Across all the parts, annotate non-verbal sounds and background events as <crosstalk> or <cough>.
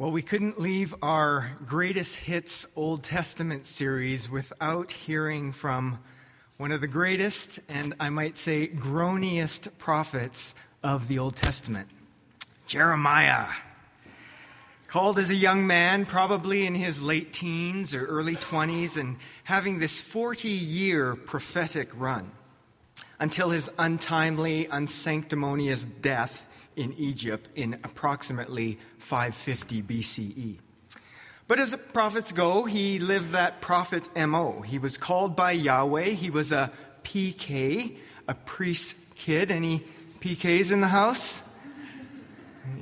Well, we couldn't leave our greatest hits Old Testament series without hearing from one of the greatest and I might say groaniest prophets of the Old Testament, Jeremiah. Called as a young man, probably in his late teens or early 20s, and having this 40 year prophetic run until his untimely, unsanctimonious death in Egypt in approximately 550 BCE. But as prophets go, he lived that prophet MO. He was called by Yahweh. He was a PK, a priest kid. Any PKs in the house?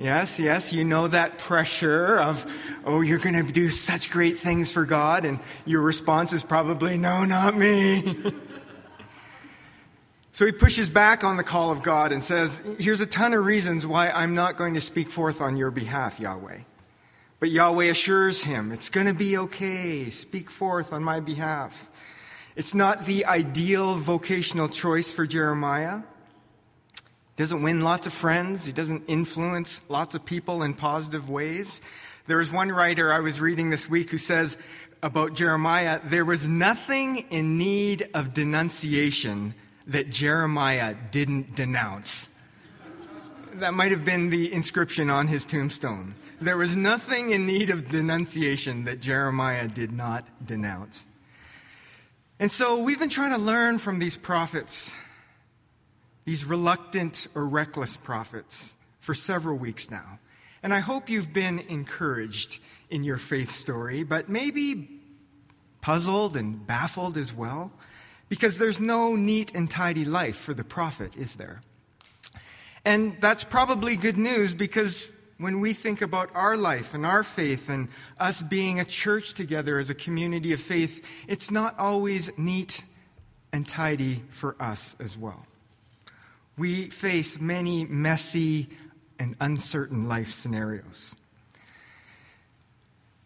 Yes, yes, you know that pressure of, oh, you're going to do such great things for God, and your response is probably, no, not me. <laughs> So he pushes back on the call of God and says, Here's a ton of reasons why I'm not going to speak forth on your behalf, Yahweh. But Yahweh assures him, It's going to be okay. Speak forth on my behalf. It's not the ideal vocational choice for Jeremiah. He doesn't win lots of friends. He doesn't influence lots of people in positive ways. There was one writer I was reading this week who says about Jeremiah, there was nothing in need of denunciation that Jeremiah didn't denounce. That might have been the inscription on his tombstone. There was nothing in need of denunciation that Jeremiah did not denounce. And so we've been trying to learn from these prophets, these reluctant or reckless prophets, for several weeks now. And I hope you've been encouraged in your faith story, but maybe puzzled and baffled as well. Because there's no neat and tidy life for the prophet, is there? And that's probably good news because when we think about our life and our faith and us being a church together as a community of faith, it's not always neat and tidy for us as well. We face many messy and uncertain life scenarios.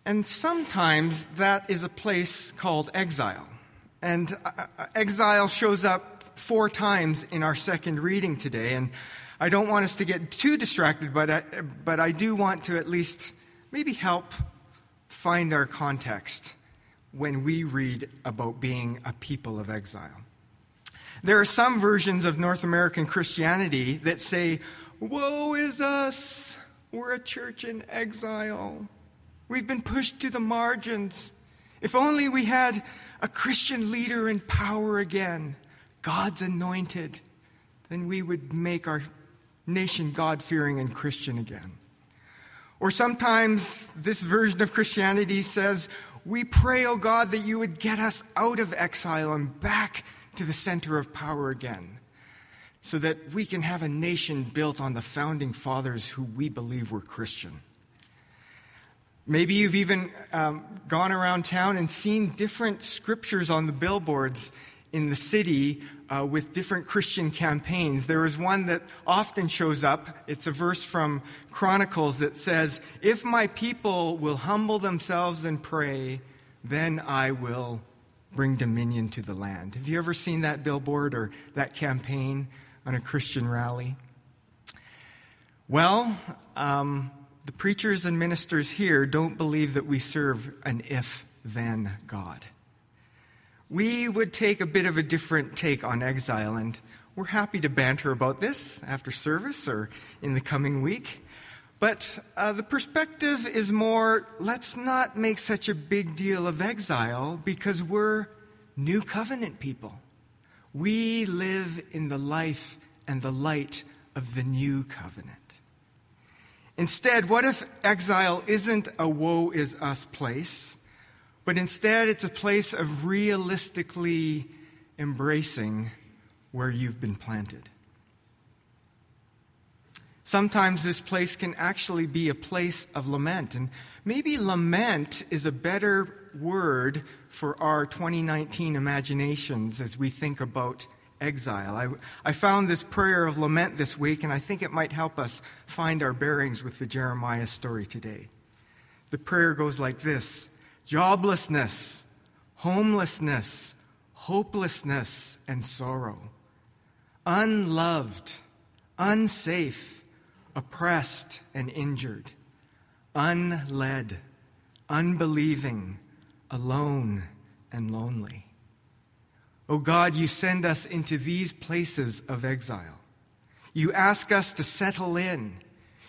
And sometimes that is a place called exile. And uh, uh, exile shows up four times in our second reading today. And I don't want us to get too distracted, but I, but I do want to at least maybe help find our context when we read about being a people of exile. There are some versions of North American Christianity that say, Woe is us! We're a church in exile. We've been pushed to the margins. If only we had a Christian leader in power again, God's anointed, then we would make our nation God fearing and Christian again. Or sometimes this version of Christianity says, We pray, O oh God, that you would get us out of exile and back to the center of power again, so that we can have a nation built on the founding fathers who we believe were Christian. Maybe you've even um, gone around town and seen different scriptures on the billboards in the city uh, with different Christian campaigns. There is one that often shows up. It's a verse from Chronicles that says, If my people will humble themselves and pray, then I will bring dominion to the land. Have you ever seen that billboard or that campaign on a Christian rally? Well, um, the preachers and ministers here don't believe that we serve an if then God. We would take a bit of a different take on exile, and we're happy to banter about this after service or in the coming week. But uh, the perspective is more let's not make such a big deal of exile because we're new covenant people. We live in the life and the light of the new covenant. Instead, what if exile isn't a woe is us place, but instead it's a place of realistically embracing where you've been planted? Sometimes this place can actually be a place of lament. And maybe lament is a better word for our 2019 imaginations as we think about exile. I, I found this prayer of lament this week, and I think it might help us find our bearings with the Jeremiah story today. The prayer goes like this joblessness, homelessness, hopelessness, and sorrow, unloved, unsafe, oppressed, and injured, unled, unbelieving, alone, and lonely. O oh God, you send us into these places of exile. You ask us to settle in.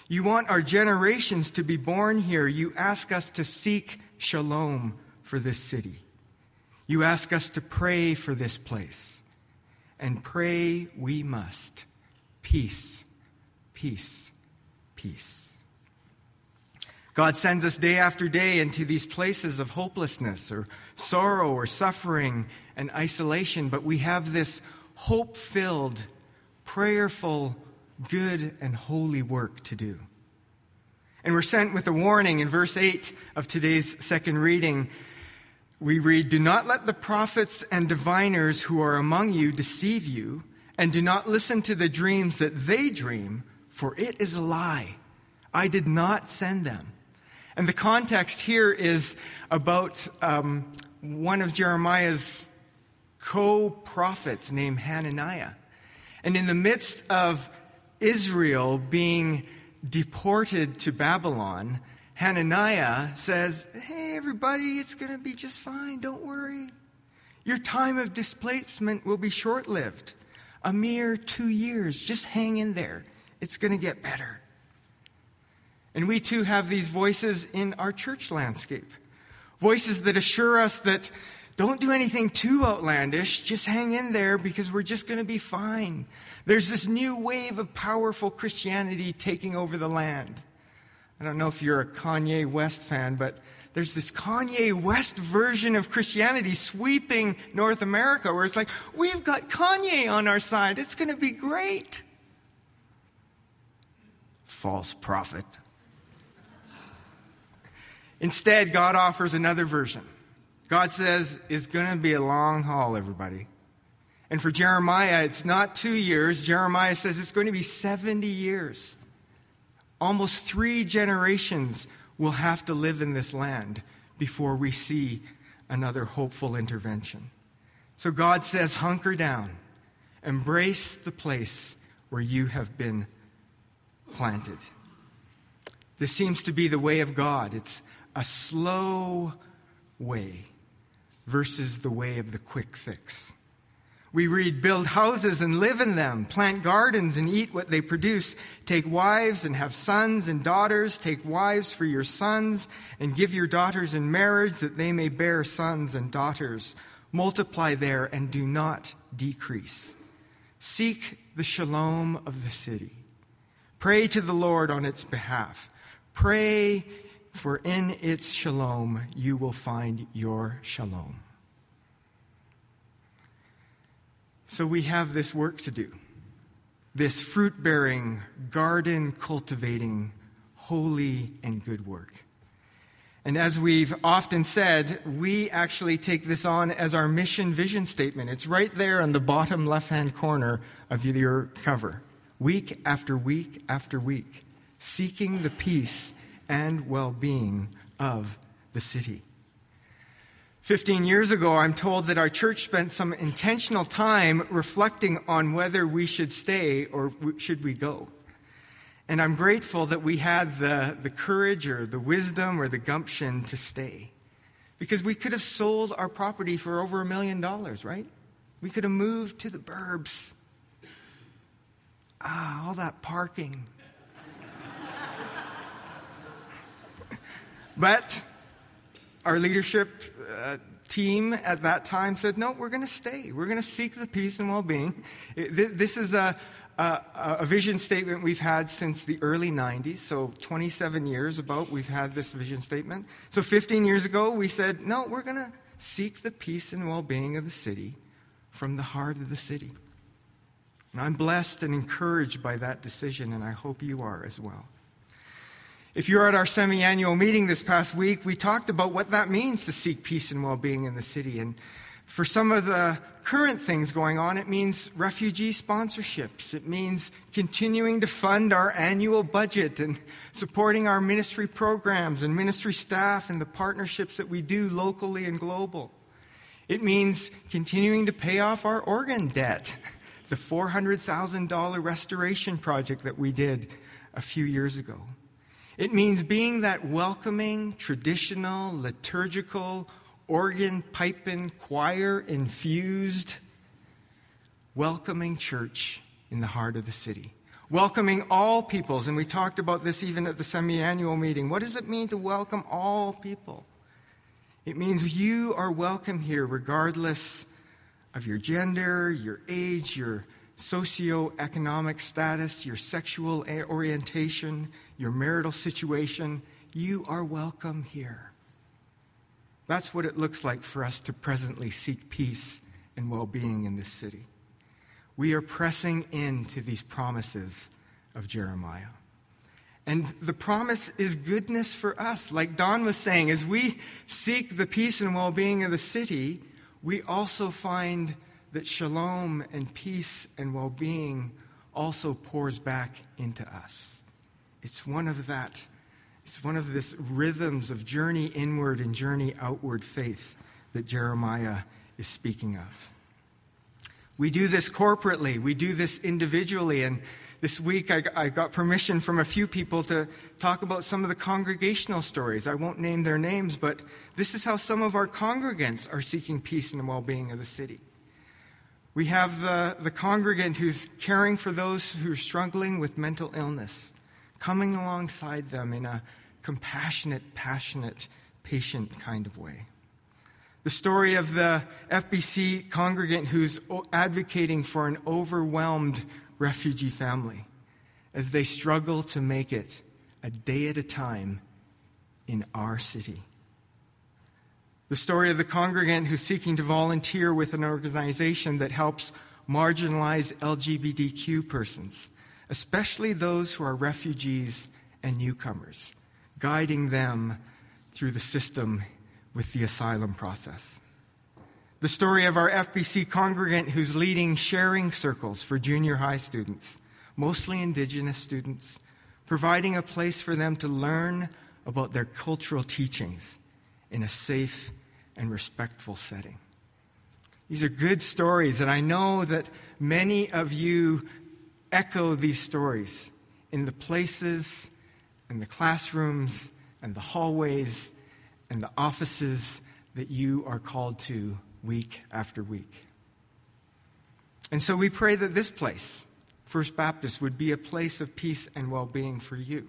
You want our generations to be born here. You ask us to seek shalom for this city. You ask us to pray for this place. And pray we must. Peace, peace, peace. God sends us day after day into these places of hopelessness or sorrow or suffering and isolation, but we have this hope filled, prayerful, good, and holy work to do. And we're sent with a warning in verse 8 of today's second reading. We read, Do not let the prophets and diviners who are among you deceive you, and do not listen to the dreams that they dream, for it is a lie. I did not send them. And the context here is about um, one of Jeremiah's co prophets named Hananiah. And in the midst of Israel being deported to Babylon, Hananiah says, Hey, everybody, it's going to be just fine. Don't worry. Your time of displacement will be short lived. A mere two years. Just hang in there. It's going to get better. And we too have these voices in our church landscape. Voices that assure us that don't do anything too outlandish. Just hang in there because we're just going to be fine. There's this new wave of powerful Christianity taking over the land. I don't know if you're a Kanye West fan, but there's this Kanye West version of Christianity sweeping North America where it's like, we've got Kanye on our side. It's going to be great. False prophet. Instead, God offers another version. God says it's going to be a long haul, everybody. And for Jeremiah, it's not two years. Jeremiah says it's going to be 70 years. Almost three generations will have to live in this land before we see another hopeful intervention. So God says, hunker down, embrace the place where you have been planted. This seems to be the way of God. It's a slow way versus the way of the quick fix. We read, build houses and live in them, plant gardens and eat what they produce, take wives and have sons and daughters, take wives for your sons, and give your daughters in marriage that they may bear sons and daughters. Multiply there and do not decrease. Seek the shalom of the city. Pray to the Lord on its behalf. Pray for in its shalom you will find your shalom. So we have this work to do this fruit bearing, garden cultivating, holy and good work. And as we've often said, we actually take this on as our mission vision statement. It's right there on the bottom left hand corner of your cover. Week after week after week, seeking the peace and well being of the city. Fifteen years ago, I'm told that our church spent some intentional time reflecting on whether we should stay or should we go. And I'm grateful that we had the, the courage or the wisdom or the gumption to stay. Because we could have sold our property for over a million dollars, right? We could have moved to the burbs. Ah, all that parking. But our leadership uh, team at that time said, no, we're going to stay. We're going to seek the peace and well being. This is a, a, a, vision statement we've had since the early 90s, so 27 years about we've had this vision statement. So 15 years ago, we said, no, we're going to seek the peace and well being of the city from the heart of the city. And I'm blessed and encouraged by that decision, and I hope you are as well. If you're at our semi annual meeting this past week, we talked about what that means to seek peace and well being in the city. And for some of the current things going on, it means refugee sponsorships. It means continuing to fund our annual budget and supporting our ministry programs and ministry staff and the partnerships that we do locally and global. It means continuing to pay off our organ debt, the $400,000 restoration project that we did a few years ago. It means being that welcoming, traditional, liturgical, organ, piping, choir infused, welcoming church in the heart of the city. Welcoming all peoples, and we talked about this even at the semi annual meeting. What does it mean to welcome all people? It means you are welcome here regardless of your gender, your age, your socioeconomic status, your sexual orientation, your marital situation. You are welcome here. That's what it looks like for us to presently seek peace and well being in this city. We are pressing into these promises of Jeremiah. And the promise is goodness for us. Like Don was saying, as we seek the peace and well being of the city, we also find that shalom and peace and well being also pours back into us. It's one of that, it's one of this rhythms of journey inward and journey outward faith that Jeremiah is speaking of. We do this corporately, we do this individually, and this week I, I got permission from a few people to talk about some of the congregational stories. I won't name their names, but this is how some of our congregants are seeking peace and well being of the city. We have the, the congregant who's caring for those who are struggling with mental illness, coming alongside them in a compassionate, passionate, patient kind of way. The story of the FBC congregant who's advocating for an overwhelmed refugee family as they struggle to make it a day at a time in our city. The story of the congregant who's seeking to volunteer with an organization that helps marginalized LGBTQ persons, especially those who are refugees and newcomers, guiding them through the system with the asylum process. The story of our FBC congregant who's leading sharing circles for junior high students, mostly indigenous students, providing a place for them to learn about their cultural teachings in a safe and respectful setting. These are good stories, and I know that many of you echo these stories in the places in the classrooms and the hallways and the offices that you are called to week after week. And so we pray that this place, First Baptist, would be a place of peace and well being for you,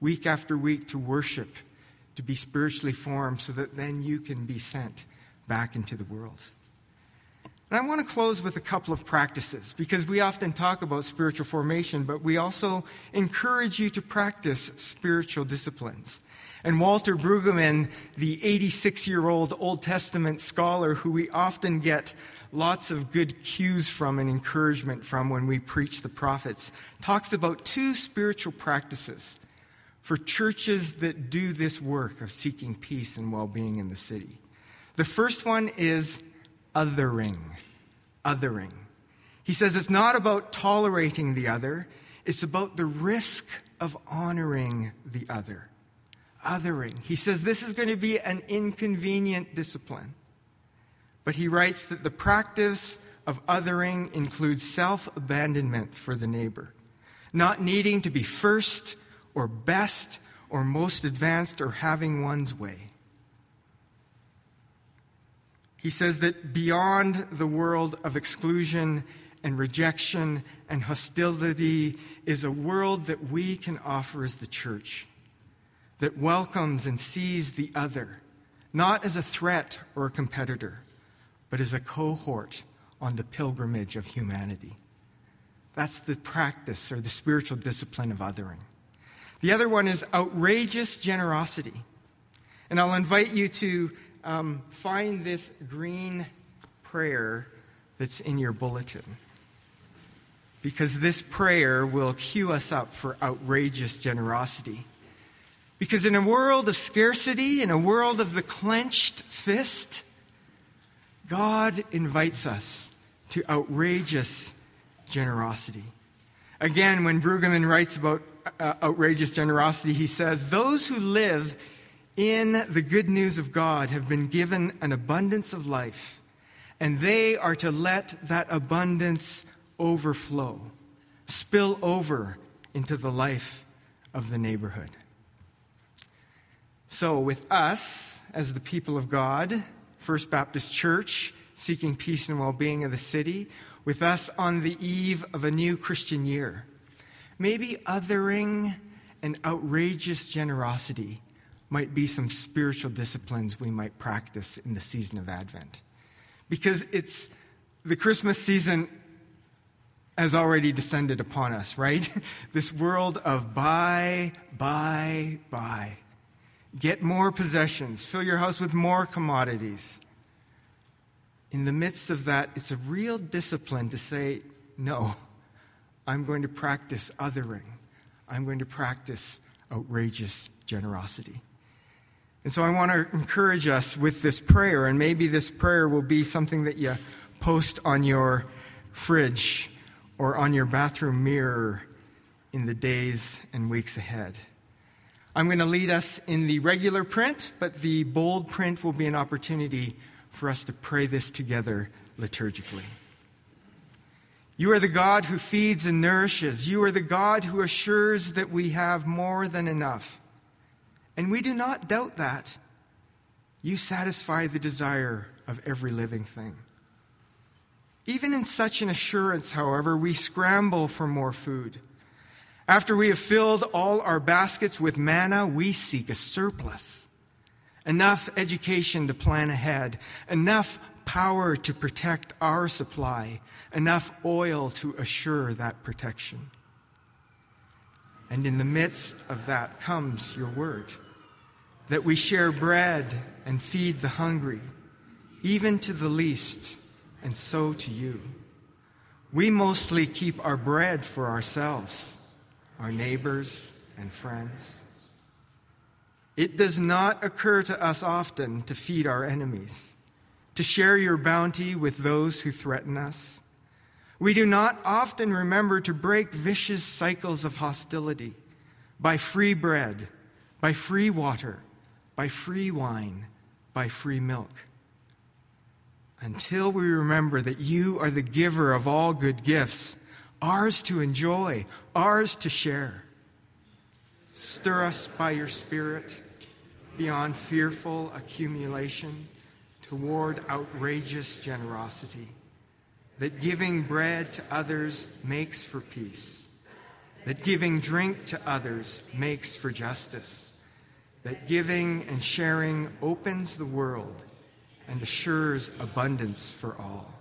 week after week to worship to be spiritually formed so that then you can be sent back into the world. And I want to close with a couple of practices because we often talk about spiritual formation, but we also encourage you to practice spiritual disciplines. And Walter Brueggemann, the 86 year old Old Testament scholar who we often get lots of good cues from and encouragement from when we preach the prophets, talks about two spiritual practices for churches that do this work of seeking peace and well being in the city. The first one is othering. Othering. He says it's not about tolerating the other, it's about the risk of honoring the other. Othering. He says this is going to be an inconvenient discipline. But he writes that the practice of othering includes self abandonment for the neighbor, not needing to be first or best or most advanced or having one's way. He says that beyond the world of exclusion and rejection and hostility is a world that we can offer as the church that welcomes and sees the other, not as a threat or a competitor, but as a cohort on the pilgrimage of humanity. That's the practice or the spiritual discipline of othering. The other one is outrageous generosity. And I'll invite you to um, find this green prayer that's in your bulletin. Because this prayer will cue us up for outrageous generosity. Because in a world of scarcity, in a world of the clenched fist, God invites us to outrageous generosity. Again, when Brueggemann writes about uh, outrageous generosity, he says, Those who live in the good news of God have been given an abundance of life, and they are to let that abundance overflow, spill over into the life of the neighborhood. So, with us, as the people of God, First Baptist Church, seeking peace and well being of the city, with us on the eve of a new Christian year, maybe othering and outrageous generosity might be some spiritual disciplines we might practice in the season of Advent. Because it's the Christmas season has already descended upon us, right? <laughs> this world of buy, buy, buy. Get more possessions, fill your house with more commodities. In the midst of that, it's a real discipline to say, no, I'm going to practice othering. I'm going to practice outrageous generosity. And so I want to encourage us with this prayer, and maybe this prayer will be something that you post on your fridge or on your bathroom mirror in the days and weeks ahead. I'm going to lead us in the regular print, but the bold print will be an opportunity for us to pray this together liturgically. You are the God who feeds and nourishes. You are the God who assures that we have more than enough. And we do not doubt that. You satisfy the desire of every living thing. Even in such an assurance, however, we scramble for more food. After we have filled all our baskets with manna, we seek a surplus. Enough education to plan ahead, enough power to protect our supply, enough oil to assure that protection. And in the midst of that comes your word that we share bread and feed the hungry, even to the least, and so to you. We mostly keep our bread for ourselves, our neighbors, and friends. It does not occur to us often to feed our enemies to share your bounty with those who threaten us. We do not often remember to break vicious cycles of hostility by free bread, by free water, by free wine, by free milk. Until we remember that you are the giver of all good gifts, ours to enjoy, ours to share. Stir us by your Spirit beyond fearful accumulation toward outrageous generosity, that giving bread to others makes for peace, that giving drink to others makes for justice, that giving and sharing opens the world and assures abundance for all.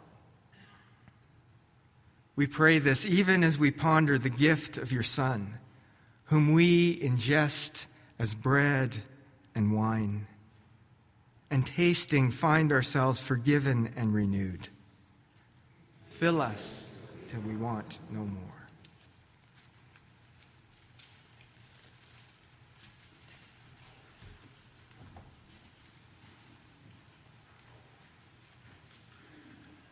We pray this even as we ponder the gift of your Son, whom we ingest as bread and wine and tasting find ourselves forgiven and renewed. Fill us till we want no more.